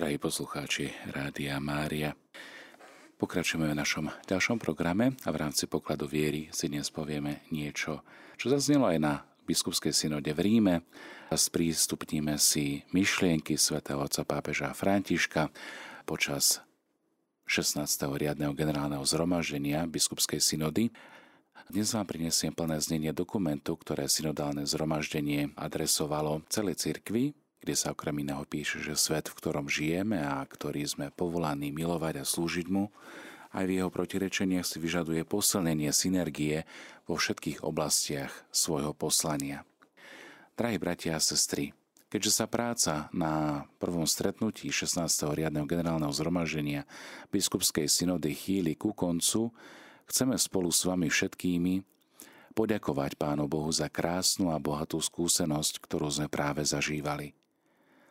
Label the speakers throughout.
Speaker 1: Drahí poslucháči Rádia Mária, pokračujeme v našom ďalšom programe a v rámci pokladu viery si dnes povieme niečo, čo zaznelo aj na biskupskej synode v Ríme a sprístupníme si myšlienky svätého otca pápeža Františka počas 16. riadneho generálneho zhromaždenia biskupskej synody. Dnes vám prinesiem plné znenie dokumentu, ktoré synodálne zhromaždenie adresovalo celej cirkvi, kde sa okrem iného píše, že svet, v ktorom žijeme a ktorý sme povolaní milovať a slúžiť mu, aj v jeho protirečeniach si vyžaduje posilnenie synergie vo všetkých oblastiach svojho poslania. Drahí bratia a sestry, keďže sa práca na prvom stretnutí 16. riadneho generálneho zhromaždenia biskupskej synody chýli ku koncu, chceme spolu s vami všetkými poďakovať Pánu Bohu za krásnu a bohatú skúsenosť, ktorú sme práve zažívali.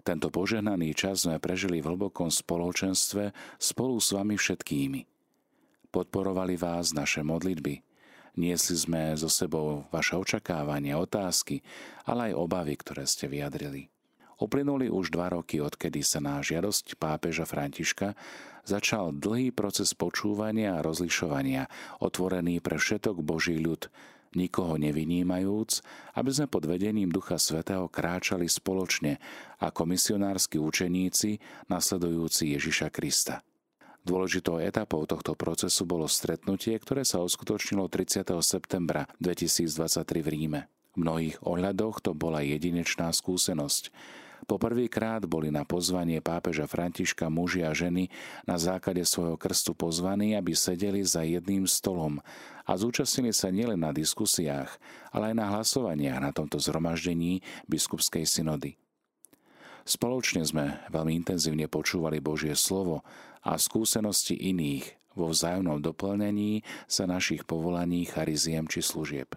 Speaker 1: Tento požehnaný čas sme prežili v hlbokom spoločenstve spolu s vami všetkými. Podporovali vás naše modlitby. Niesli sme so sebou vaše očakávania, otázky, ale aj obavy, ktoré ste vyjadrili. Uplynuli už dva roky, odkedy sa na žiadosť pápeža Františka začal dlhý proces počúvania a rozlišovania, otvorený pre všetok Boží ľud, nikoho nevynímajúc, aby sme pod vedením Ducha Svetého kráčali spoločne ako misionársky učeníci nasledujúci Ježiša Krista. Dôležitou etapou tohto procesu bolo stretnutie, ktoré sa uskutočnilo 30. septembra 2023 v Ríme. V mnohých ohľadoch to bola jedinečná skúsenosť. Poprvýkrát boli na pozvanie pápeža Františka muži a ženy na základe svojho krstu pozvaní, aby sedeli za jedným stolom a zúčastnili sa nielen na diskusiách, ale aj na hlasovaniach na tomto zhromaždení biskupskej synody. Spoločne sme veľmi intenzívne počúvali Božie slovo a skúsenosti iných vo vzájomnom doplnení sa našich povolaní, chariziem či služieb.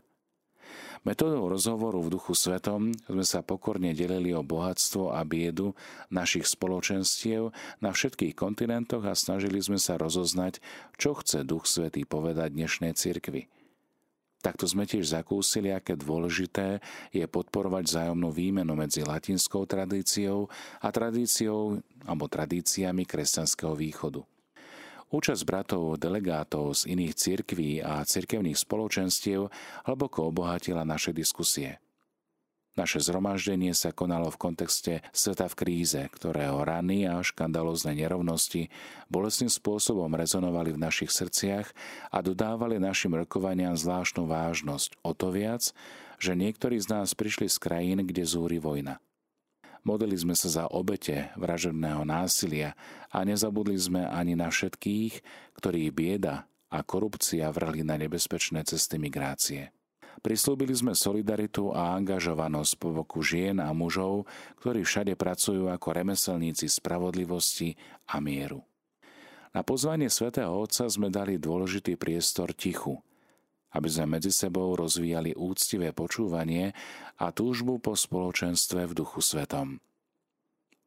Speaker 1: Metodou rozhovoru v duchu svetom sme sa pokorne delili o bohatstvo a biedu našich spoločenstiev na všetkých kontinentoch a snažili sme sa rozoznať, čo chce Duch Svetý povedať dnešnej cirkvi – Takto sme tiež zakúsili, aké dôležité je podporovať vzájomnú výmenu medzi latinskou tradíciou a tradíciou alebo tradíciami kresťanského východu. Účasť bratov delegátov z iných cirkví a cirkevných spoločenstiev hlboko obohatila naše diskusie. Naše zhromaždenie sa konalo v kontexte sveta v kríze, ktorého rany a škandalózne nerovnosti bolestným spôsobom rezonovali v našich srdciach a dodávali našim rokovaniam zvláštnu vážnosť. O to viac, že niektorí z nás prišli z krajín, kde zúri vojna. Modlili sme sa za obete vražedného násilia a nezabudli sme ani na všetkých, ktorých bieda a korupcia vrhli na nebezpečné cesty migrácie. Prislúbili sme solidaritu a angažovanosť po boku žien a mužov, ktorí všade pracujú ako remeselníci spravodlivosti a mieru. Na pozvanie svätého Otca sme dali dôležitý priestor tichu, aby sme medzi sebou rozvíjali úctivé počúvanie a túžbu po spoločenstve v duchu svetom.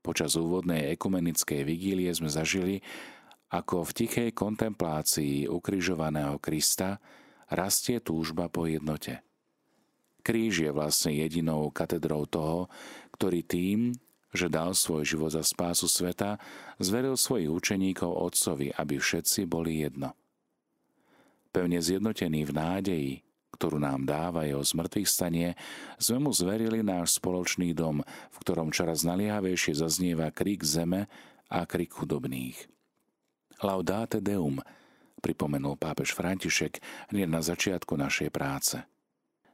Speaker 1: Počas úvodnej ekumenickej vigílie sme zažili, ako v tichej kontemplácii ukrižovaného Krista rastie túžba po jednote. Kríž je vlastne jedinou katedrou toho, ktorý tým, že dal svoj život za spásu sveta, zveril svojich učeníkov Otcovi, aby všetci boli jedno. Pevne zjednotení v nádeji, ktorú nám dáva jeho zmrtvých stanie, sme mu zverili náš spoločný dom, v ktorom čoraz naliehavejšie zaznieva krik zeme a krik chudobných. Laudate Deum – pripomenul pápež František hneď na začiatku našej práce.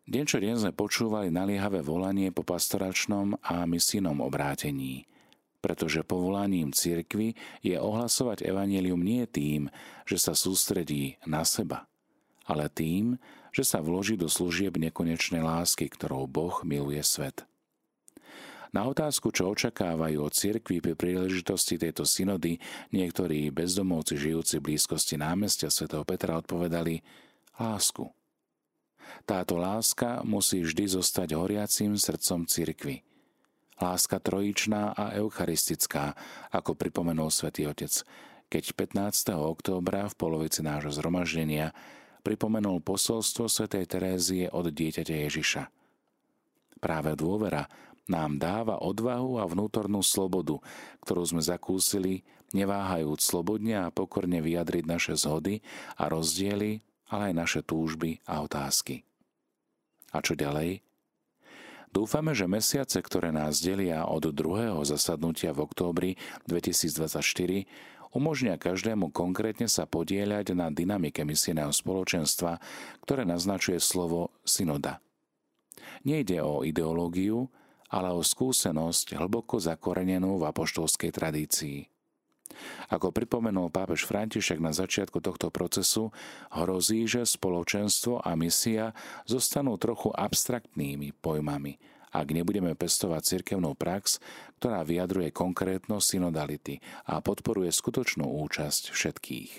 Speaker 1: Deň čo deň sme počúvali naliehavé volanie po pastoračnom a misijnom obrátení, pretože povolaním cirkvy je ohlasovať evanelium nie tým, že sa sústredí na seba, ale tým, že sa vloží do služieb nekonečnej lásky, ktorou Boh miluje svet. Na otázku, čo očakávajú od cirkvi pri príležitosti tejto synody, niektorí bezdomovci žijúci v blízkosti námestia svätého Petra odpovedali lásku. Táto láska musí vždy zostať horiacím srdcom cirkvy. Láska trojičná a eucharistická, ako pripomenul svätý Otec, keď 15. októbra v polovici nášho zhromaždenia pripomenul posolstvo svätej Terézie od dieťaťa Ježiša. Práve dôvera nám dáva odvahu a vnútornú slobodu, ktorú sme zakúsili, neváhajúc slobodne a pokorne vyjadriť naše zhody a rozdiely, ale aj naše túžby a otázky. A čo ďalej? Dúfame, že mesiace, ktoré nás delia od druhého zasadnutia v októbri 2024, umožnia každému konkrétne sa podieľať na dynamike misijného spoločenstva, ktoré naznačuje slovo synoda. Nejde o ideológiu, ale o skúsenosť hlboko zakorenenú v apoštolskej tradícii. Ako pripomenul pápež František na začiatku tohto procesu, hrozí, že spoločenstvo a misia zostanú trochu abstraktnými pojmami, ak nebudeme pestovať cirkevnú prax, ktorá vyjadruje konkrétnosť synodality a podporuje skutočnú účasť všetkých.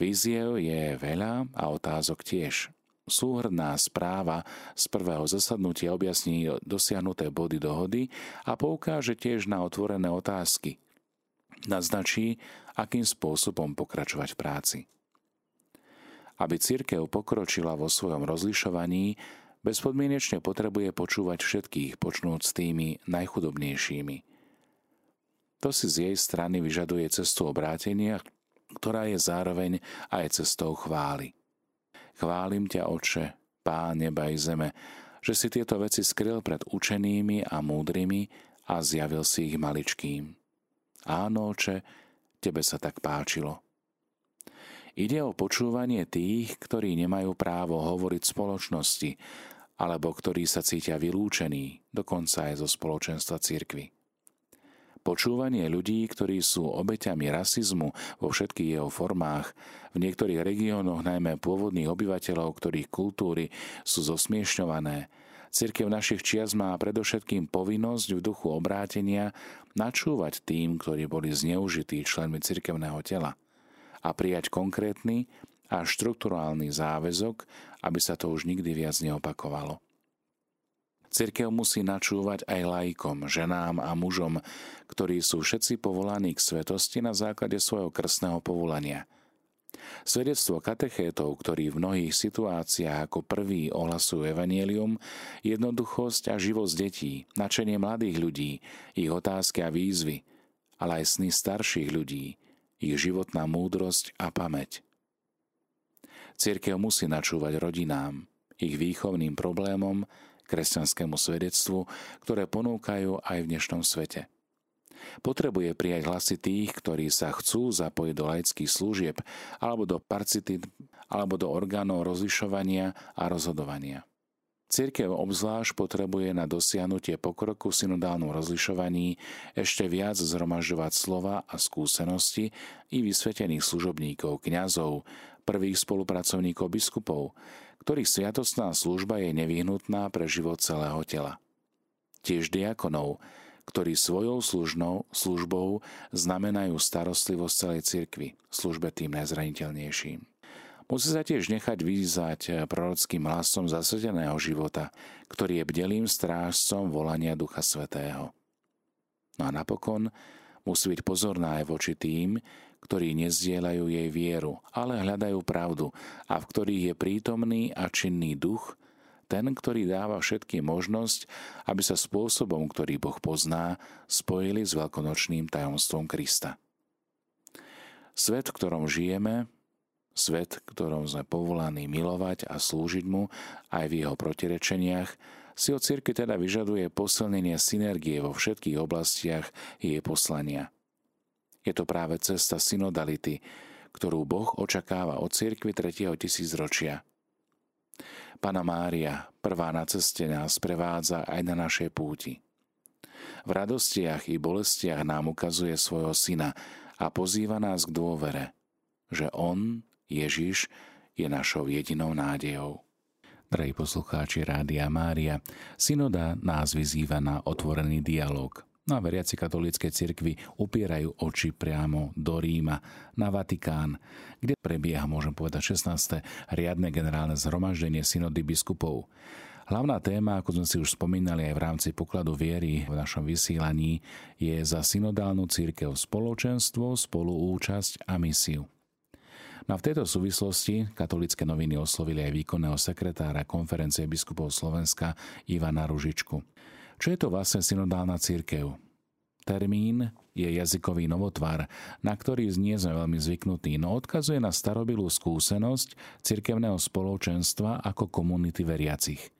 Speaker 1: Víziev je veľa a otázok tiež. Súhrná správa z prvého zasadnutia objasní dosiahnuté body dohody a poukáže tiež na otvorené otázky. Naznačí, akým spôsobom pokračovať v práci. Aby církev pokročila vo svojom rozlišovaní, bezpodmienečne potrebuje počúvať všetkých, počnúť s tými najchudobnejšími. To si z jej strany vyžaduje cestu obrátenia, ktorá je zároveň aj cestou chvály. Chválim ťa, Oče, Pán neba i zeme, že si tieto veci skryl pred učenými a múdrymi a zjavil si ich maličkým. Áno, Oče, tebe sa tak páčilo. Ide o počúvanie tých, ktorí nemajú právo hovoriť spoločnosti, alebo ktorí sa cítia vylúčení, dokonca aj zo spoločenstva cirkvy. Počúvanie ľudí, ktorí sú obeťami rasizmu vo všetkých jeho formách, v niektorých regiónoch najmä pôvodných obyvateľov, ktorých kultúry sú zosmiešňované, Cirkev našich čias má predovšetkým povinnosť v duchu obrátenia načúvať tým, ktorí boli zneužití členmi cirkevného tela a prijať konkrétny a štrukturálny záväzok, aby sa to už nikdy viac neopakovalo. Cirkev musí načúvať aj laikom, ženám a mužom, ktorí sú všetci povolaní k svetosti na základe svojho krstného povolania. Svedectvo katechétov, ktorí v mnohých situáciách ako prvý ohlasujú evanielium, jednoduchosť a živosť detí, načenie mladých ľudí, ich otázky a výzvy, ale aj sny starších ľudí, ich životná múdrosť a pamäť. Cirkev musí načúvať rodinám, ich výchovným problémom, kresťanskému svedectvu, ktoré ponúkajú aj v dnešnom svete. Potrebuje prijať hlasy tých, ktorí sa chcú zapojiť do laických služieb alebo do parcity alebo do orgánov rozlišovania a rozhodovania. Cirkev obzvlášť potrebuje na dosiahnutie pokroku v synodálnom rozlišovaní ešte viac zhromažďovať slova a skúsenosti i vysvetených služobníkov, kňazov, prvých spolupracovníkov biskupov, ktorých sviatostná služba je nevyhnutná pre život celého tela. Tiež diakonov, ktorí svojou služnou, službou znamenajú starostlivosť celej cirkvi, službe tým najzraniteľnejším. Musí sa tiež nechať vyzať prorockým hlasom zasveteného života, ktorý je bdelým strážcom volania Ducha Svetého. No a napokon musí byť pozorná aj voči tým, ktorí nezdielajú jej vieru, ale hľadajú pravdu a v ktorých je prítomný a činný duch, ten, ktorý dáva všetkým možnosť, aby sa spôsobom, ktorý Boh pozná, spojili s veľkonočným tajomstvom Krista. Svet, v ktorom žijeme, svet, ktorom sme povolaní milovať a slúžiť mu aj v jeho protirečeniach, si od cirky teda vyžaduje posilnenie synergie vo všetkých oblastiach jej poslania – je to práve cesta synodality, ktorú Boh očakáva od cirkvi 3. tisícročia. Pana Mária, prvá na ceste nás prevádza aj na našej púti. V radostiach i bolestiach nám ukazuje svojho syna a pozýva nás k dôvere, že On, Ježiš, je našou jedinou nádejou. Drahí poslucháči Rádia Mária, synoda nás vyzýva na otvorený dialog – No a veriaci katolíckej cirkvi upierajú oči priamo do Ríma, na Vatikán, kde prebieha, môžem povedať, 16. riadne generálne zhromaždenie synody biskupov. Hlavná téma, ako sme si už spomínali aj v rámci pokladu viery v našom vysielaní, je za synodálnu církev spoločenstvo, spoluúčasť a misiu. No a v tejto súvislosti katolické noviny oslovili aj výkonného sekretára konferencie biskupov Slovenska Ivana Ružičku. Čo je to vlastne synodálna církev? Termín je jazykový novotvar, na ktorý nie sme veľmi zvyknutí, no odkazuje na starobilú skúsenosť cirkevného spoločenstva ako komunity veriacich.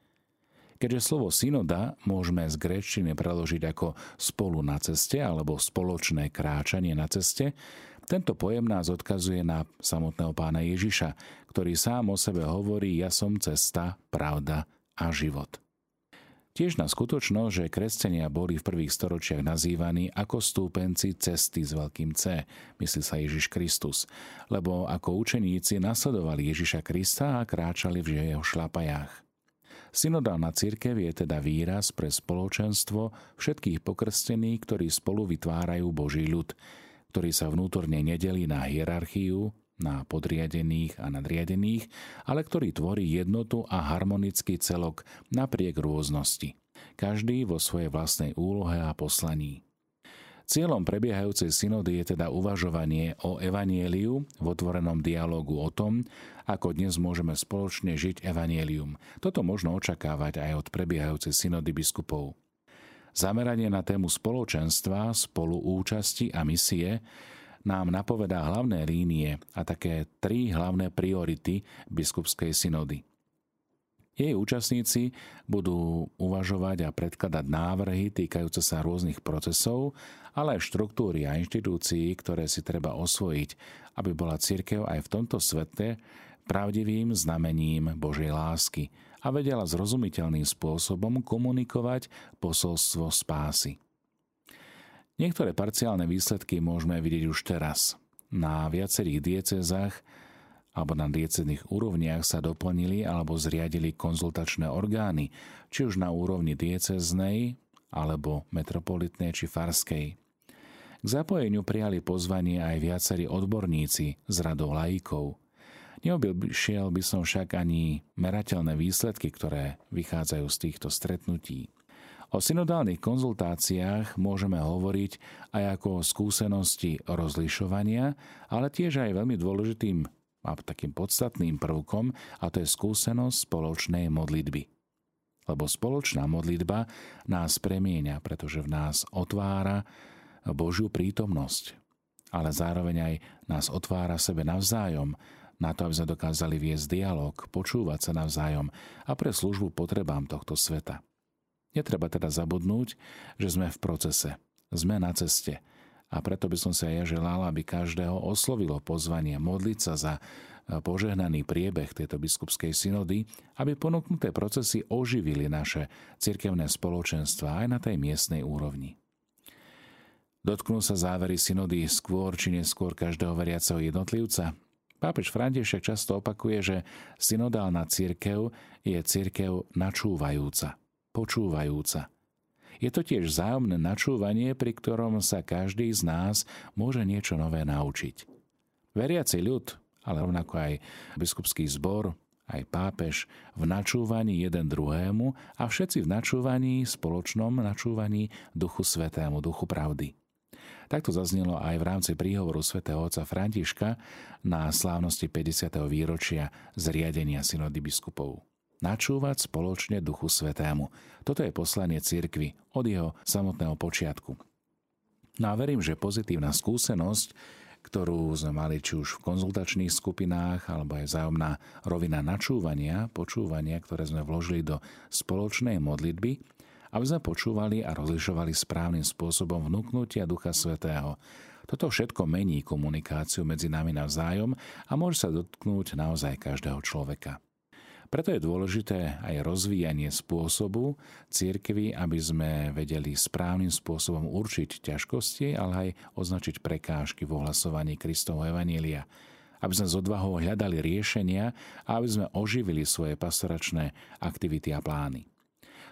Speaker 1: Keďže slovo synoda môžeme z gréčtiny preložiť ako spolu na ceste alebo spoločné kráčanie na ceste, tento pojem nás odkazuje na samotného pána Ježiša, ktorý sám o sebe hovorí ja som cesta, pravda a život. Tiež na skutočnosť, že kresťania boli v prvých storočiach nazývaní ako stúpenci cesty s veľkým C, myslí sa Ježiš Kristus, lebo ako učeníci nasledovali Ježiša Krista a kráčali v jeho šlapajách. Synodálna církev je teda výraz pre spoločenstvo všetkých pokrstených, ktorí spolu vytvárajú Boží ľud, ktorý sa vnútorne nedelí na hierarchiu, na podriadených a nadriadených, ale ktorý tvorí jednotu a harmonický celok napriek rôznosti. Každý vo svojej vlastnej úlohe a poslaní. Cieľom prebiehajúcej synody je teda uvažovanie o evanieliu v otvorenom dialogu o tom, ako dnes môžeme spoločne žiť evanielium. Toto možno očakávať aj od prebiehajúcej synody biskupov. Zameranie na tému spoločenstva, spoluúčasti a misie nám napovedá hlavné línie a také tri hlavné priority biskupskej synody. Jej účastníci budú uvažovať a predkladať návrhy týkajúce sa rôznych procesov, ale aj štruktúry a inštitúcií, ktoré si treba osvojiť, aby bola církev aj v tomto svete pravdivým znamením Božej lásky a vedela zrozumiteľným spôsobom komunikovať posolstvo spásy. Niektoré parciálne výsledky môžeme vidieť už teraz. Na viacerých diecezách alebo na diecezných úrovniach sa doplnili alebo zriadili konzultačné orgány, či už na úrovni dieceznej alebo metropolitnej či farskej. K zapojeniu prijali pozvanie aj viacerí odborníci z radou laikov. Neobyšiel by som však ani merateľné výsledky, ktoré vychádzajú z týchto stretnutí. O synodálnych konzultáciách môžeme hovoriť aj ako o skúsenosti rozlišovania, ale tiež aj veľmi dôležitým a takým podstatným prvkom, a to je skúsenosť spoločnej modlitby. Lebo spoločná modlitba nás premieňa, pretože v nás otvára Božiu prítomnosť, ale zároveň aj nás otvára sebe navzájom, na to, aby sme dokázali viesť dialog, počúvať sa navzájom a pre službu potrebám tohto sveta. Netreba teda zabudnúť, že sme v procese, sme na ceste. A preto by som sa ja želal, aby každého oslovilo pozvanie modliť sa za e, požehnaný priebeh tejto biskupskej synody, aby ponúknuté procesy oživili naše cirkevné spoločenstva aj na tej miestnej úrovni. Dotknú sa závery synody skôr či neskôr každého veriaceho jednotlivca? Pápež František často opakuje, že synodálna církev je církev načúvajúca počúvajúca. Je to tiež vzájomné načúvanie, pri ktorom sa každý z nás môže niečo nové naučiť. Veriaci ľud, ale rovnako aj biskupský zbor, aj pápež v načúvaní jeden druhému a všetci v načúvaní, spoločnom načúvaní Duchu Svetému, Duchu Pravdy. Takto zaznelo aj v rámci príhovoru svätého otca Františka na slávnosti 50. výročia zriadenia synody biskupov načúvať spoločne Duchu Svetému. Toto je poslanie cirkvy od jeho samotného počiatku. No a verím, že pozitívna skúsenosť, ktorú sme mali či už v konzultačných skupinách, alebo aj vzájomná rovina načúvania, počúvania, ktoré sme vložili do spoločnej modlitby, aby sme počúvali a rozlišovali správnym spôsobom vnúknutia Ducha Svetého. Toto všetko mení komunikáciu medzi nami navzájom a môže sa dotknúť naozaj každého človeka. Preto je dôležité aj rozvíjanie spôsobu církvy, aby sme vedeli správnym spôsobom určiť ťažkosti, ale aj označiť prekážky v ohlasovaní Kristovho Evanília aby sme s odvahou hľadali riešenia a aby sme oživili svoje pastoračné aktivity a plány.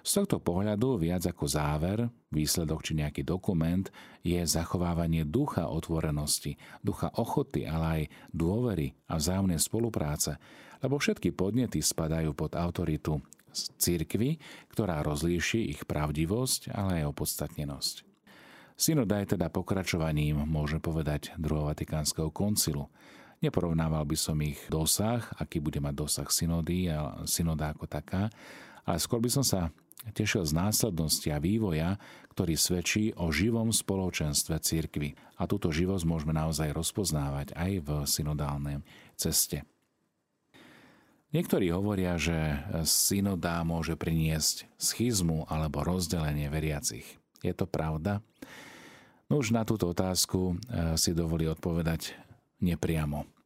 Speaker 1: Z tohto pohľadu viac ako záver, výsledok či nejaký dokument je zachovávanie ducha otvorenosti, ducha ochoty, ale aj dôvery a vzájomnej spolupráce, lebo všetky podnety spadajú pod autoritu církvy, ktorá rozlíši ich pravdivosť, ale aj opodstatnenosť. Synoda je teda pokračovaním, môže povedať, druhého Vatikánskeho koncilu. Neporovnával by som ich dosah, aký bude mať dosah synody a synoda ako taká, ale skôr by som sa tešil z následnosti a vývoja, ktorý svedčí o živom spoločenstve cirkvy. A túto živosť môžeme naozaj rozpoznávať aj v synodálnej ceste. Niektorí hovoria, že synodá môže priniesť schizmu alebo rozdelenie veriacich. Je to pravda? No už na túto otázku eh, si dovolí odpovedať nepriamo.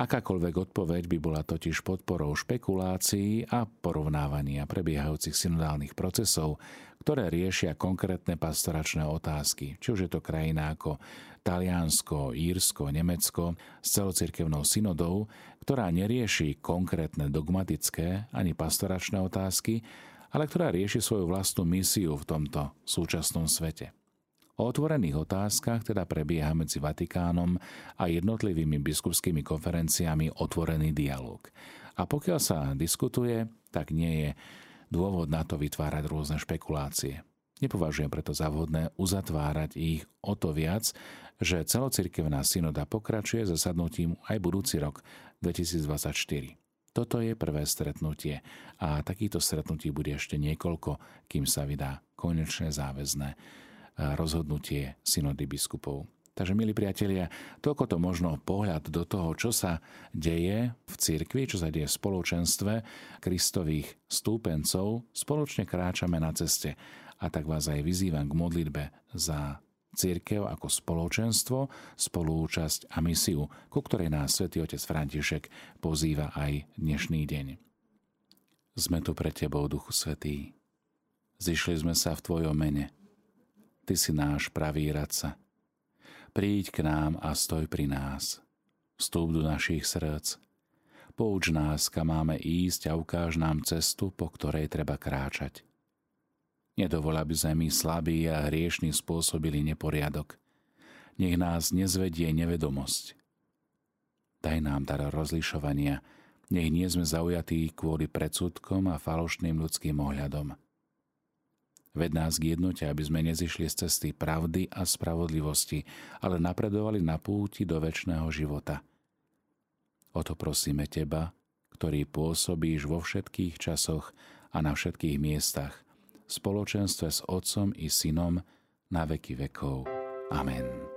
Speaker 1: Akákoľvek odpoveď by bola totiž podporou špekulácií a porovnávania prebiehajúcich synodálnych procesov, ktoré riešia konkrétne pastoračné otázky, či už je to krajina ako Taliansko, Írsko, Nemecko s celocirkevnou synodou, ktorá nerieši konkrétne dogmatické ani pastoračné otázky, ale ktorá rieši svoju vlastnú misiu v tomto súčasnom svete. O otvorených otázkach teda prebieha medzi Vatikánom a jednotlivými biskupskými konferenciami otvorený dialog. A pokiaľ sa diskutuje, tak nie je dôvod na to vytvárať rôzne špekulácie. Nepovažujem preto za vhodné uzatvárať ich o to viac, že celocirkevná synoda pokračuje zasadnutím aj budúci rok 2024. Toto je prvé stretnutie a takýchto stretnutí bude ešte niekoľko, kým sa vydá konečné záväzné rozhodnutie synody biskupov. Takže, milí priatelia, toľko to možno pohľad do toho, čo sa deje v cirkvi, čo sa deje v spoločenstve Kristových stúpencov. Spoločne kráčame na ceste a tak vás aj vyzývam k modlitbe za církev ako spoločenstvo, spolúčasť a misiu, ku ktorej nás svätý otec František pozýva aj dnešný deň. Sme tu pre Tebou, Duchu Svetý. Zišli sme sa v Tvojom mene – Ty si náš pravý radca. Príď k nám a stoj pri nás. Vstúp do našich srdc. Pouč nás, kam máme ísť a ukáž nám cestu, po ktorej treba kráčať. Nedovol, aby sme my slabí a hriešní spôsobili neporiadok. Nech nás nezvedie nevedomosť. Daj nám dar rozlišovania, nech nie sme zaujatí kvôli predsudkom a falošným ľudským ohľadom. Ved nás k jednote, aby sme nezišli z cesty pravdy a spravodlivosti, ale napredovali na púti do väčšného života. O to prosíme Teba, ktorý pôsobíš vo všetkých časoch a na všetkých miestach, v spoločenstve s Otcom i Synom na veky vekov. Amen.